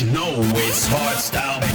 People gon' ride with me,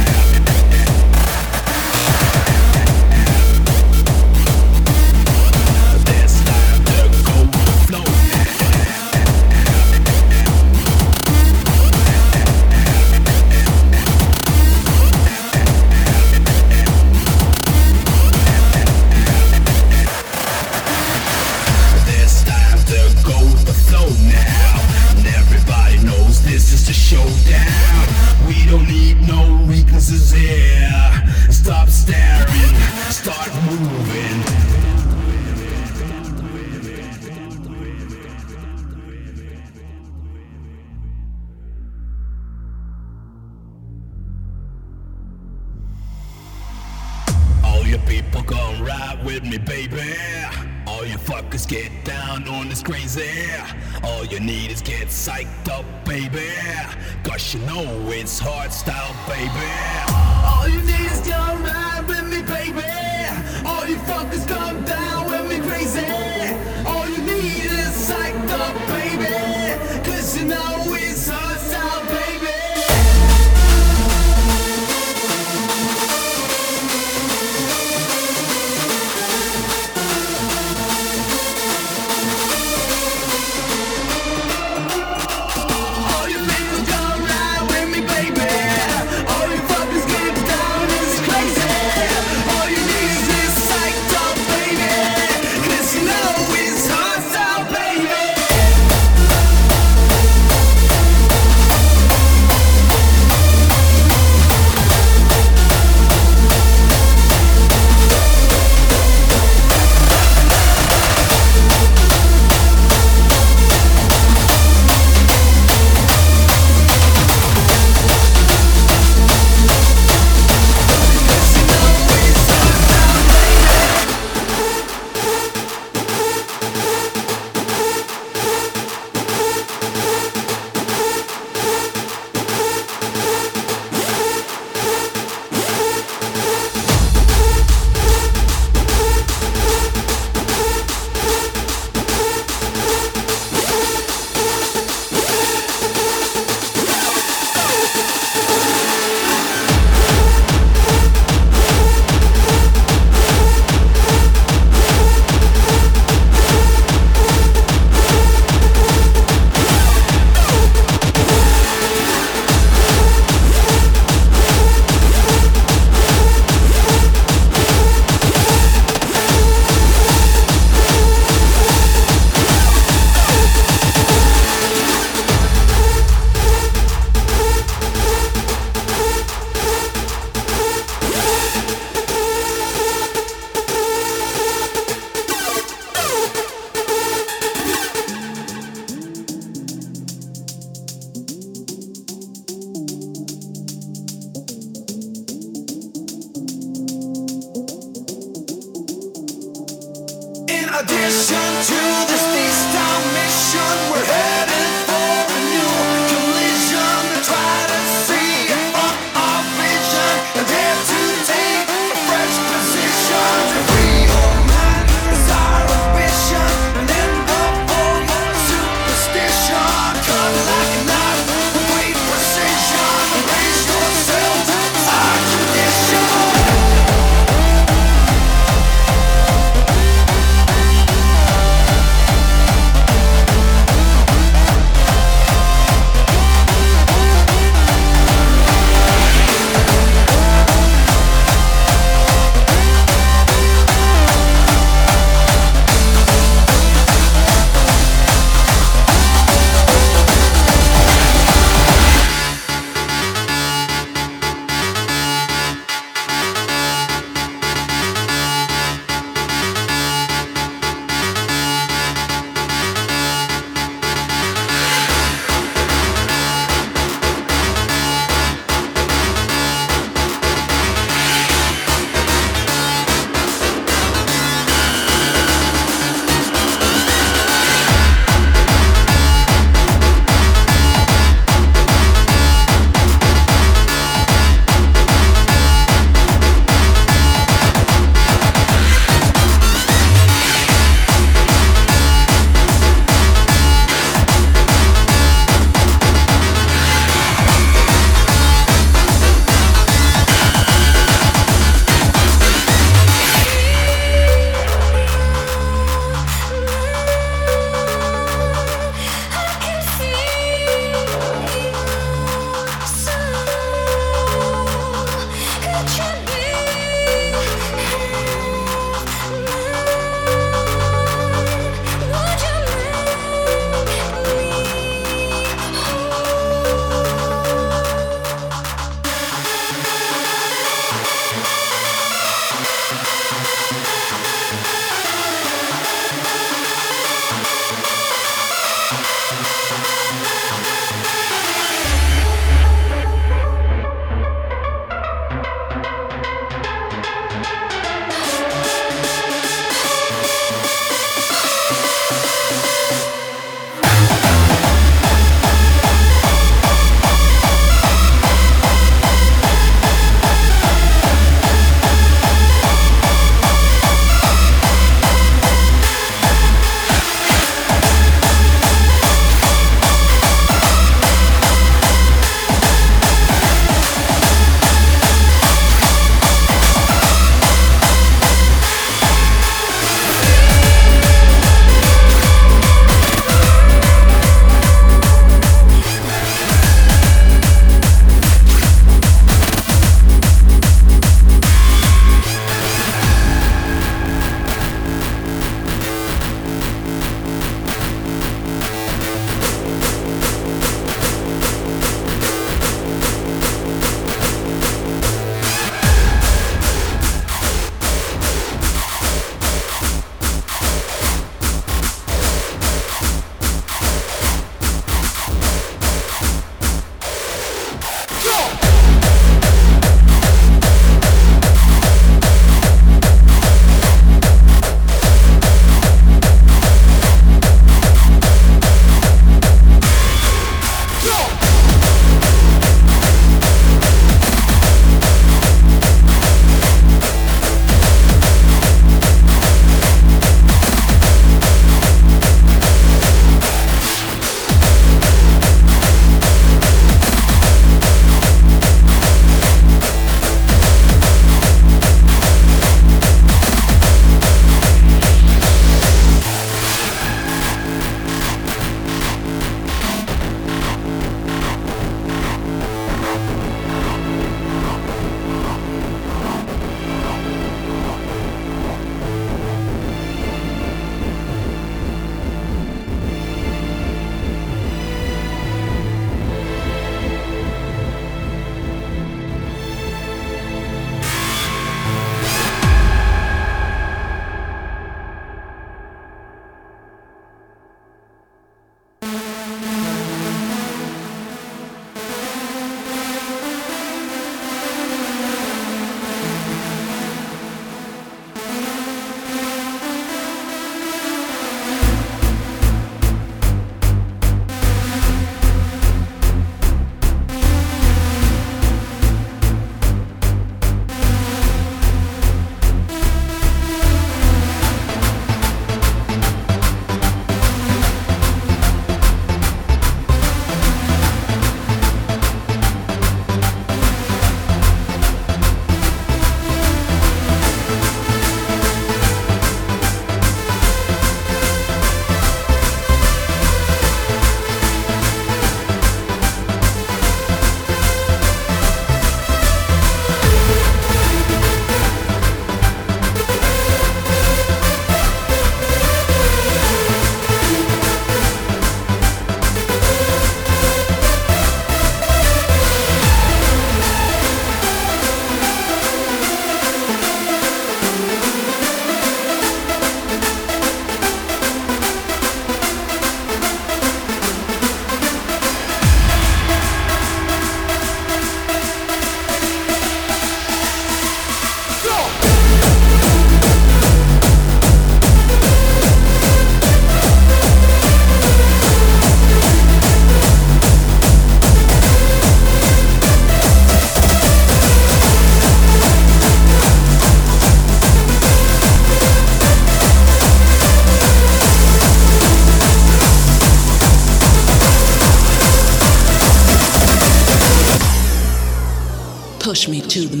to the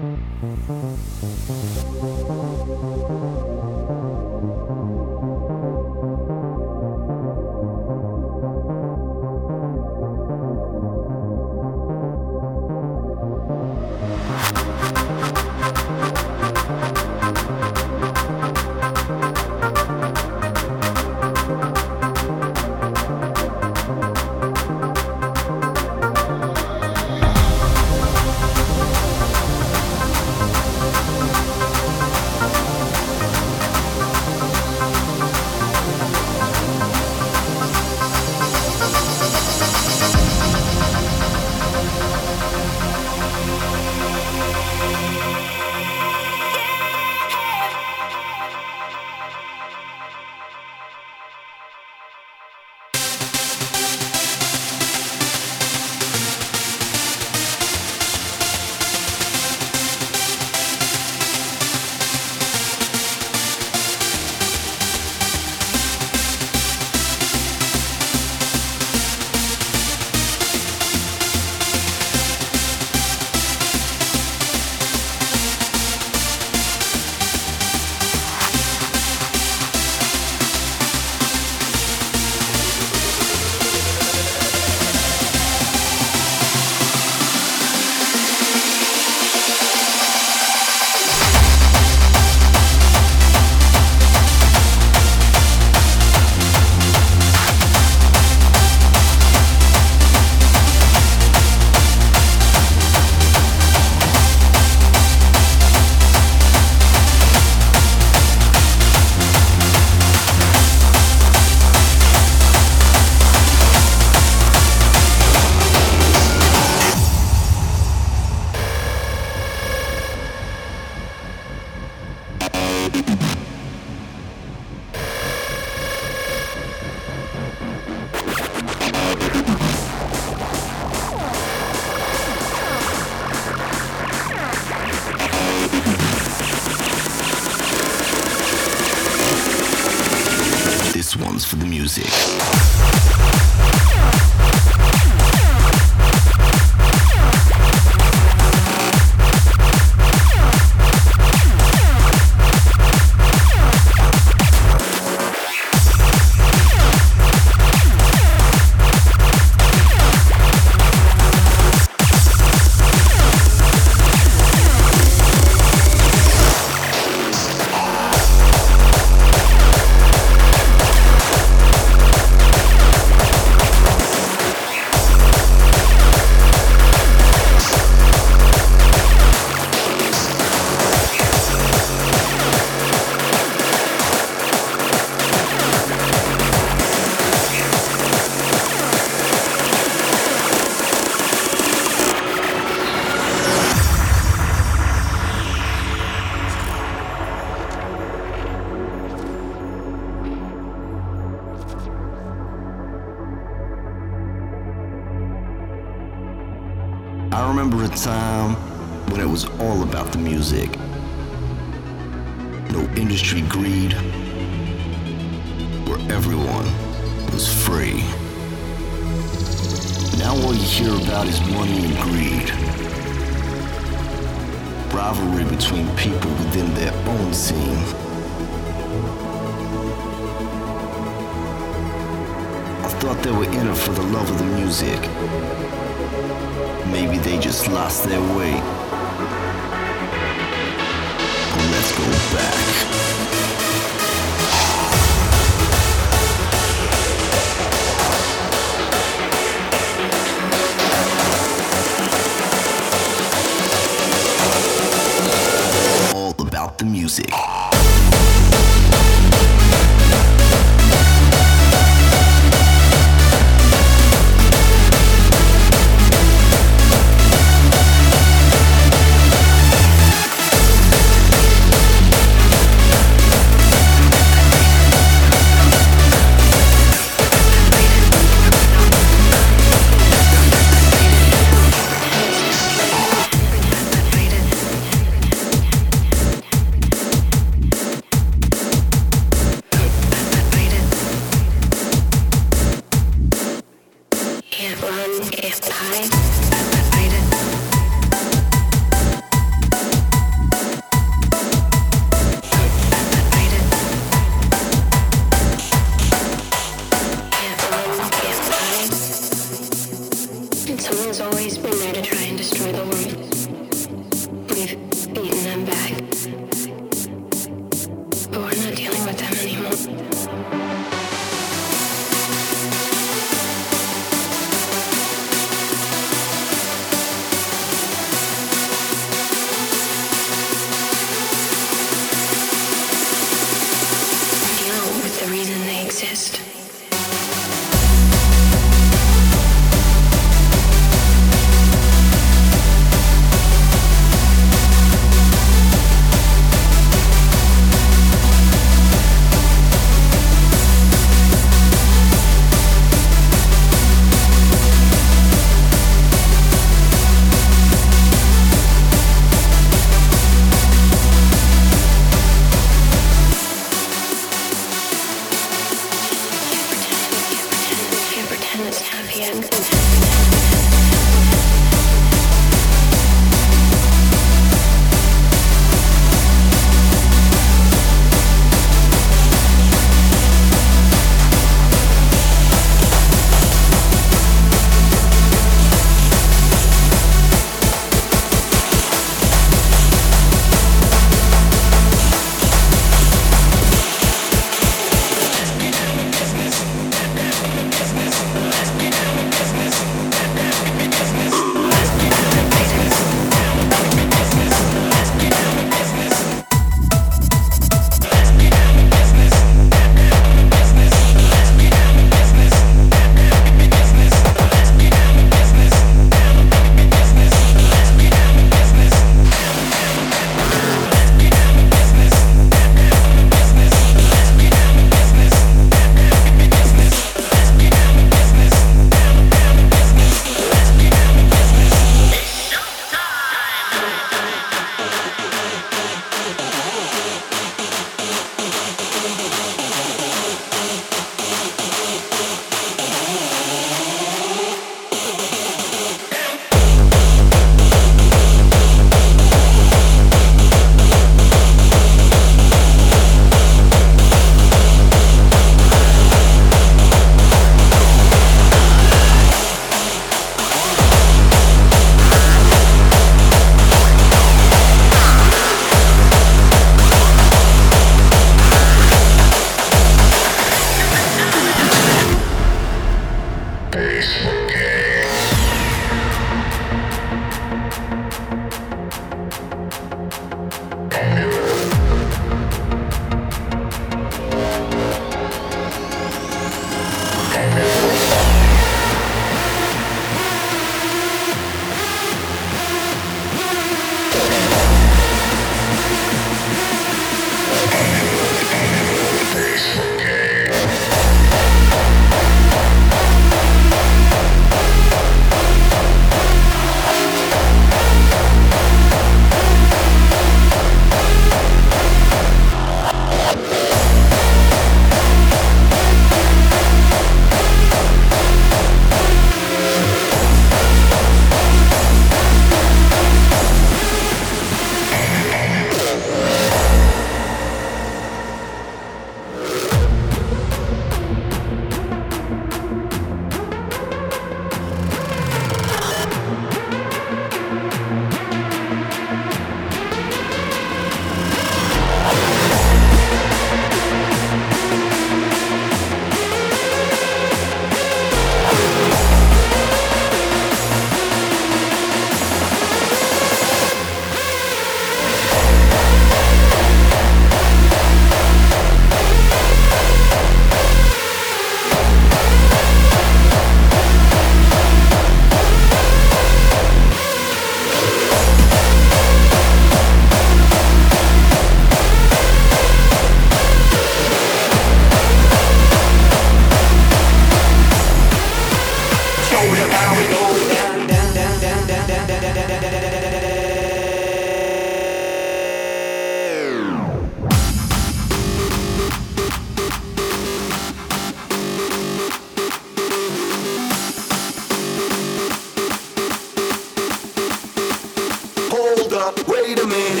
up, wait a minute.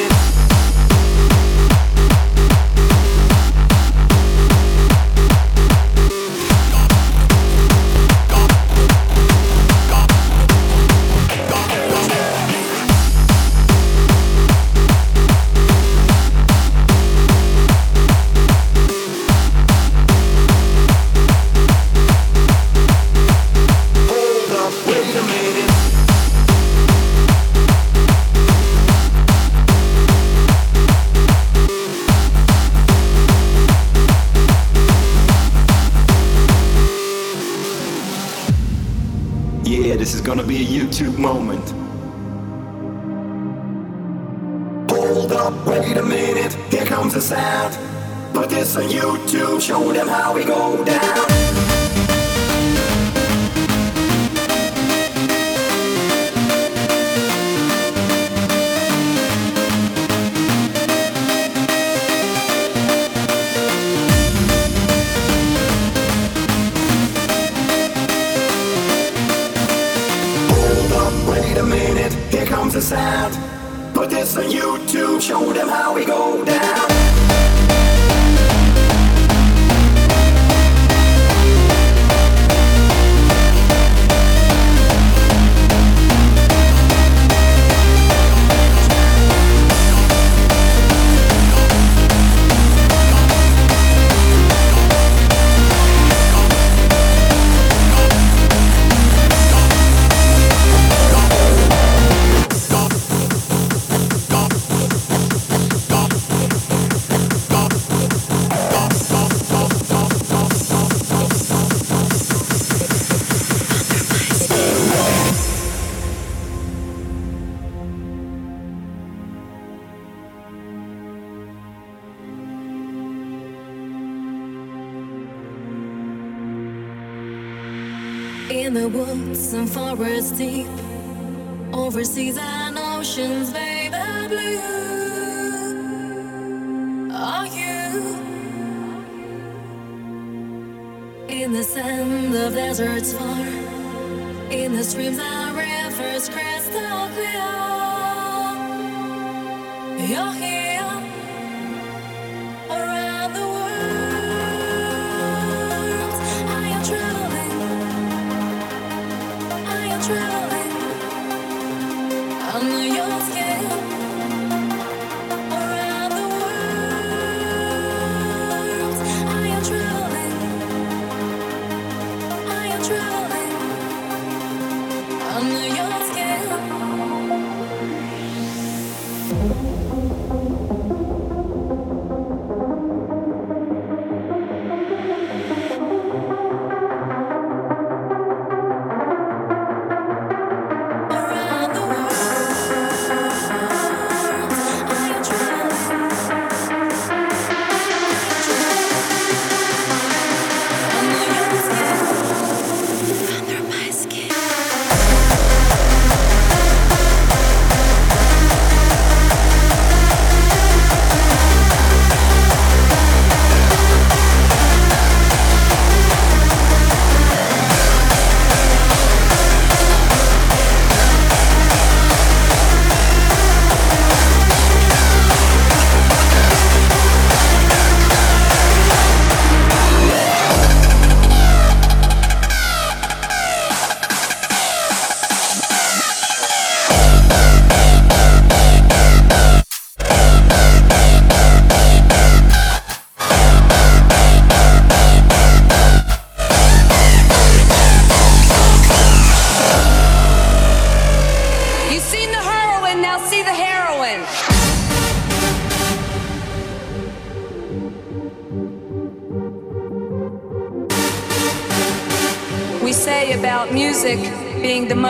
you're here.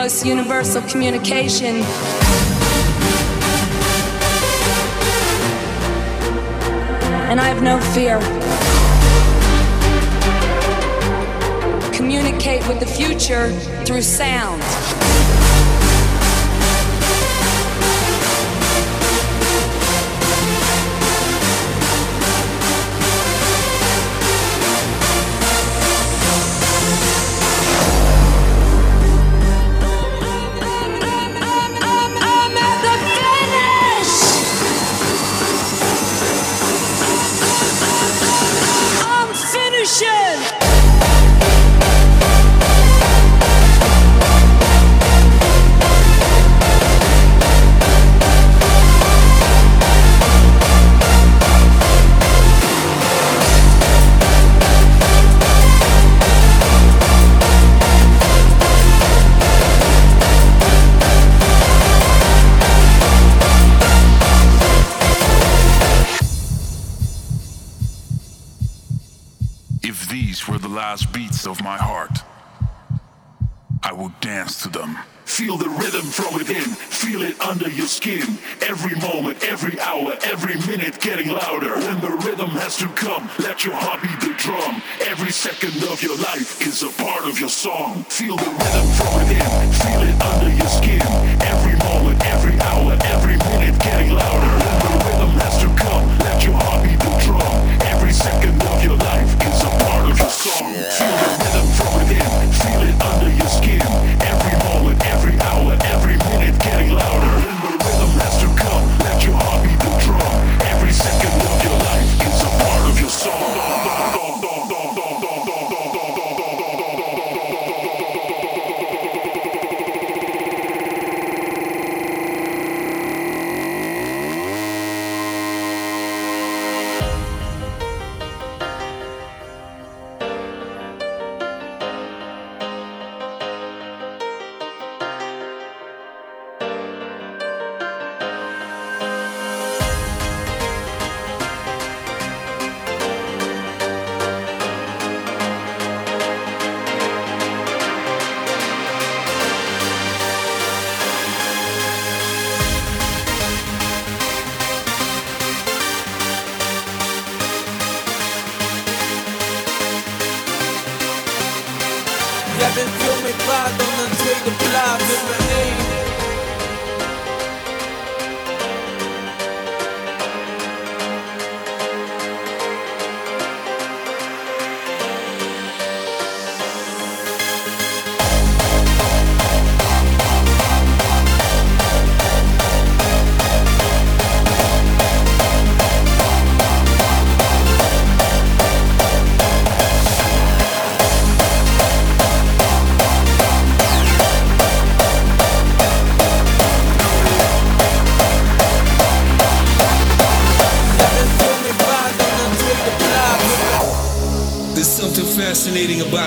most universal communication. And I have no fear. Communicate with the future through sound. To come,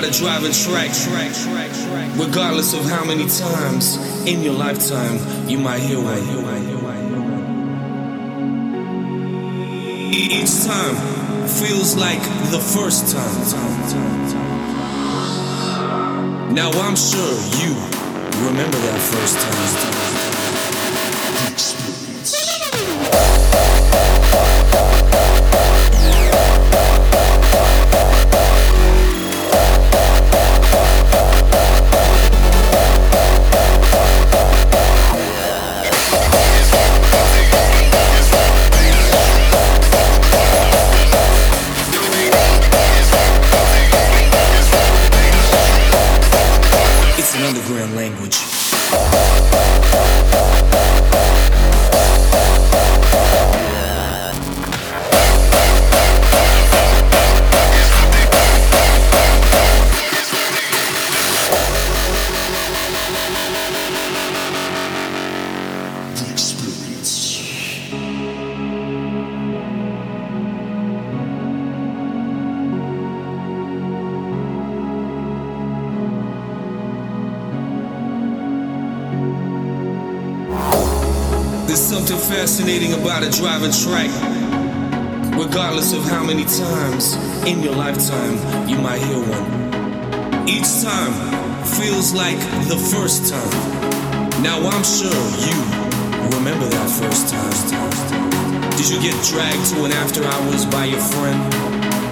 a driving track. Regardless of how many times in your lifetime you might hear one. Each time feels like the first time. Now I'm sure you remember that first time. A track. Regardless of how many times in your lifetime you might hear one. Each time feels like the first time. Now I'm sure you remember that first time. Did you get dragged to an after hours by your friend?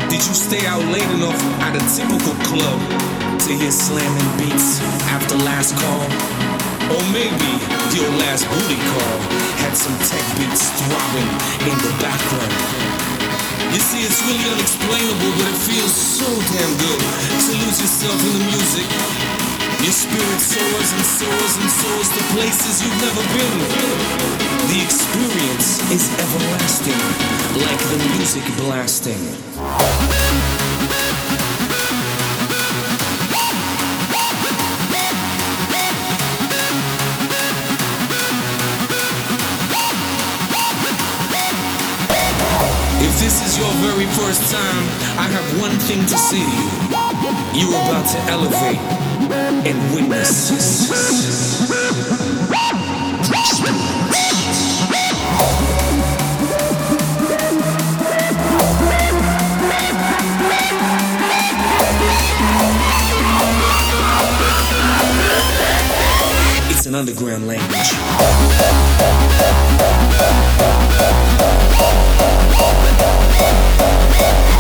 Did you stay out late enough at a typical club to hear slamming beats after last call? Or maybe your last booty call had some tech beats throbbing in the background. You see, it's really unexplainable, but it feels so damn good to lose yourself in the music. Your spirit soars and soars and soars to places you've never been. The experience is everlasting, like the music blasting. This is your very first time, I have one thing to say to you. You're about to elevate and witness. It's an underground language. Is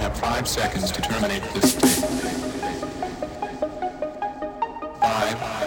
have five seconds to terminate this tape. Five.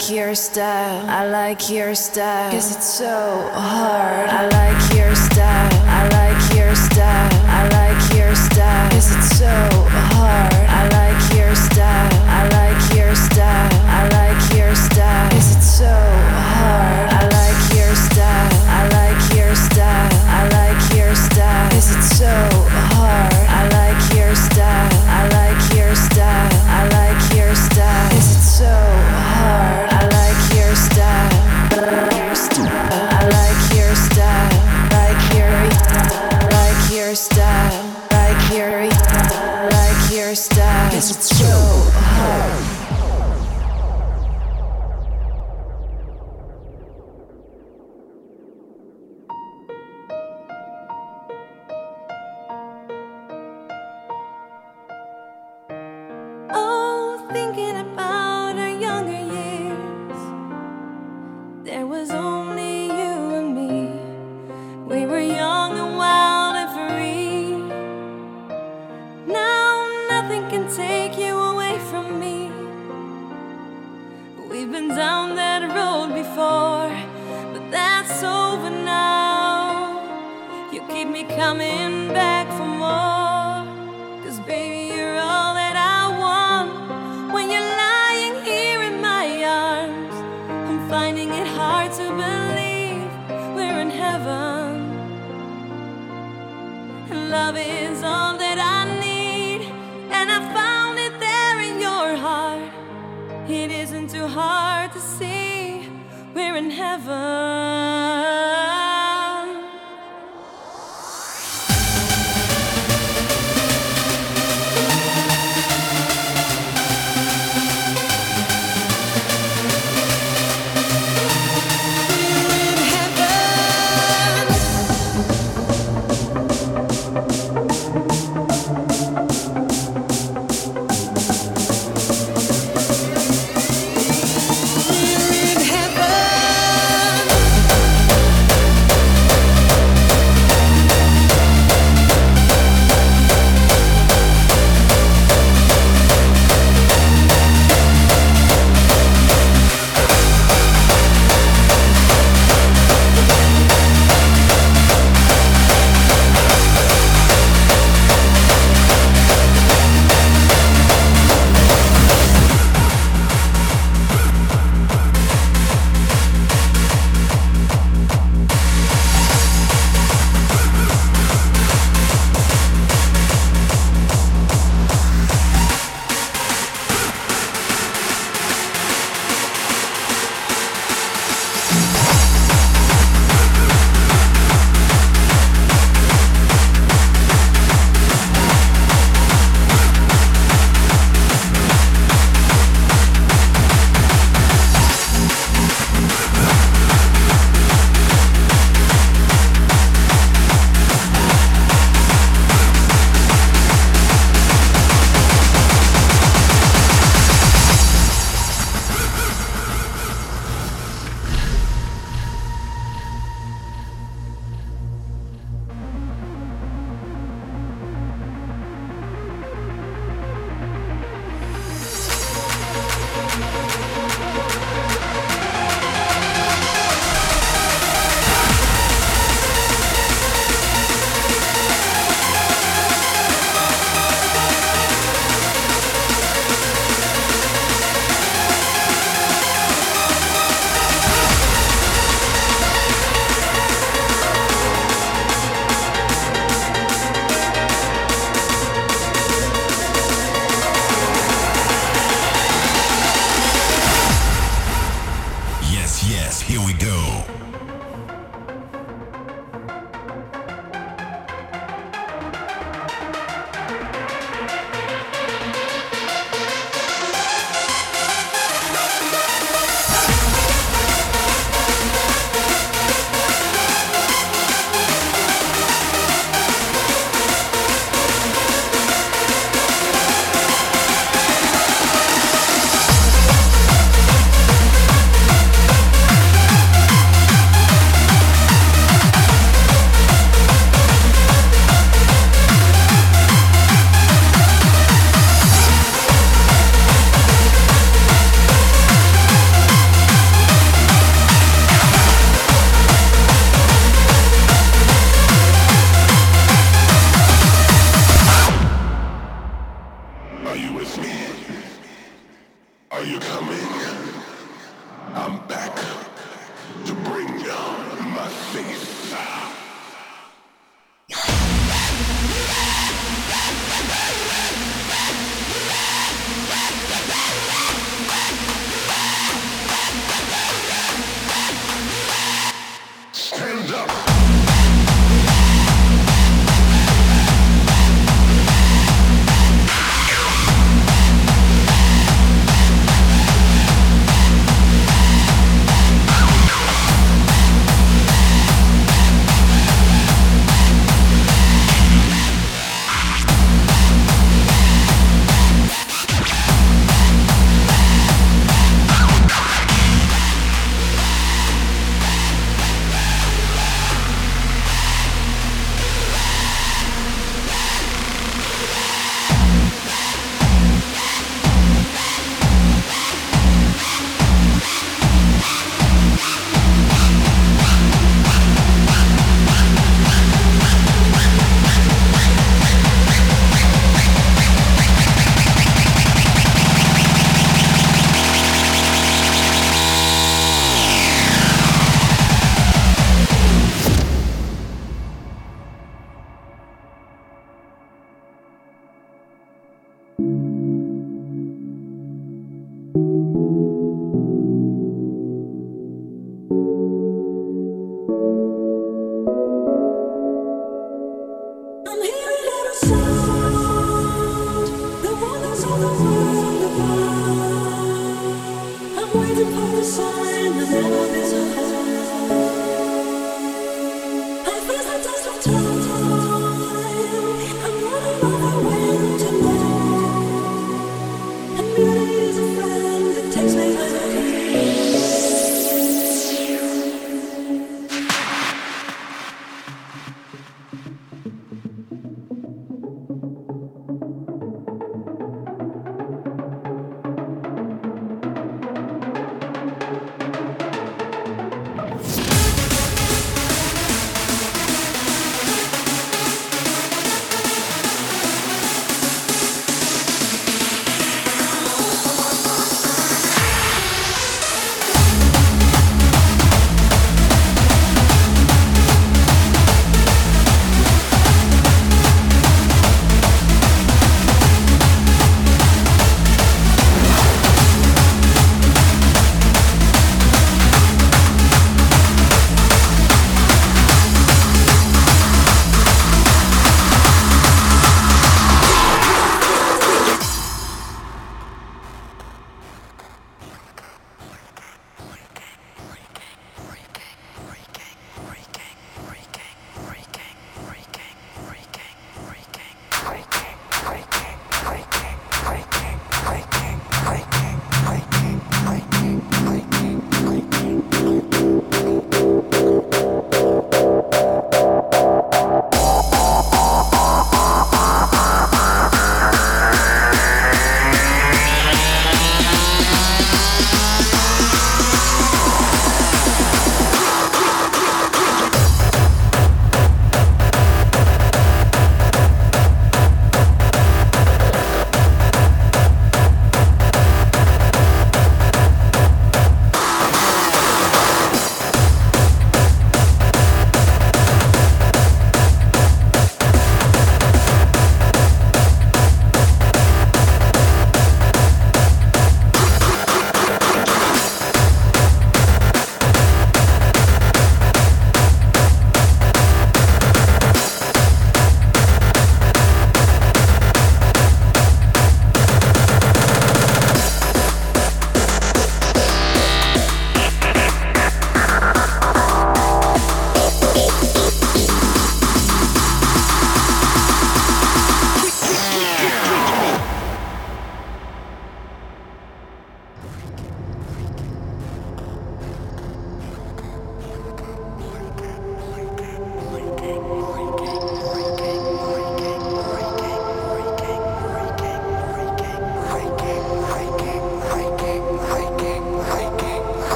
like your style. I like your style. Cause it's so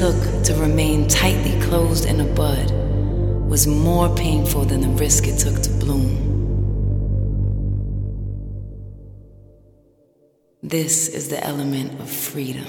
took to remain tightly closed in a bud was more painful than the risk it took to bloom. This is the element of freedom.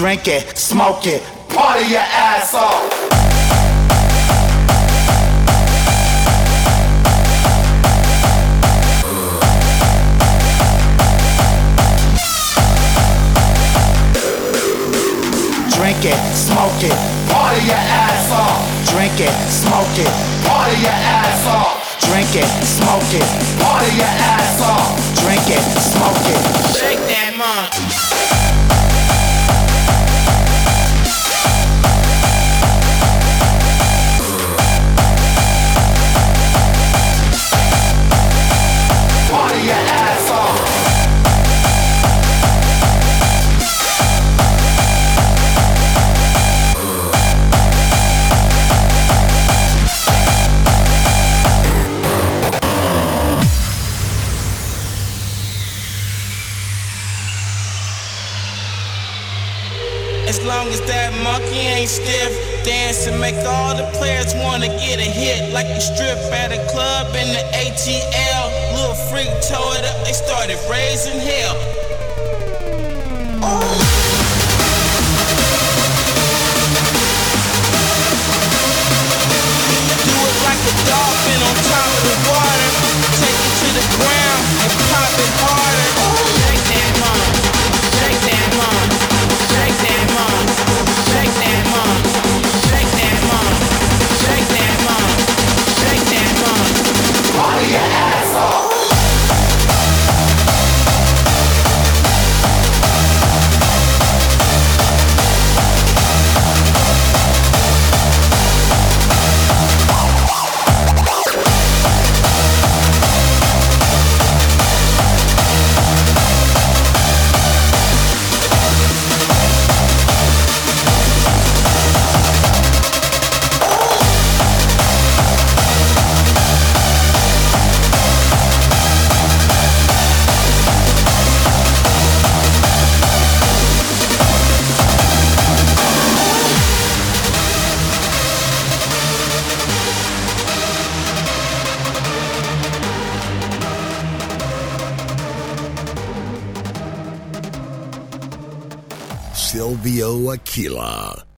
Drink it, smoke it, party your ass off. Drink it, smoke it, party your ass off. Drink it, smoke it, party your ass off. Drink it, smoke it, party your ass off. Drink it, smoke it. Shake that mug. Dance and make all the players wanna get a hit. Like a strip at a club in the ATL. Little freak tore it up, they started raising hell. Aquila.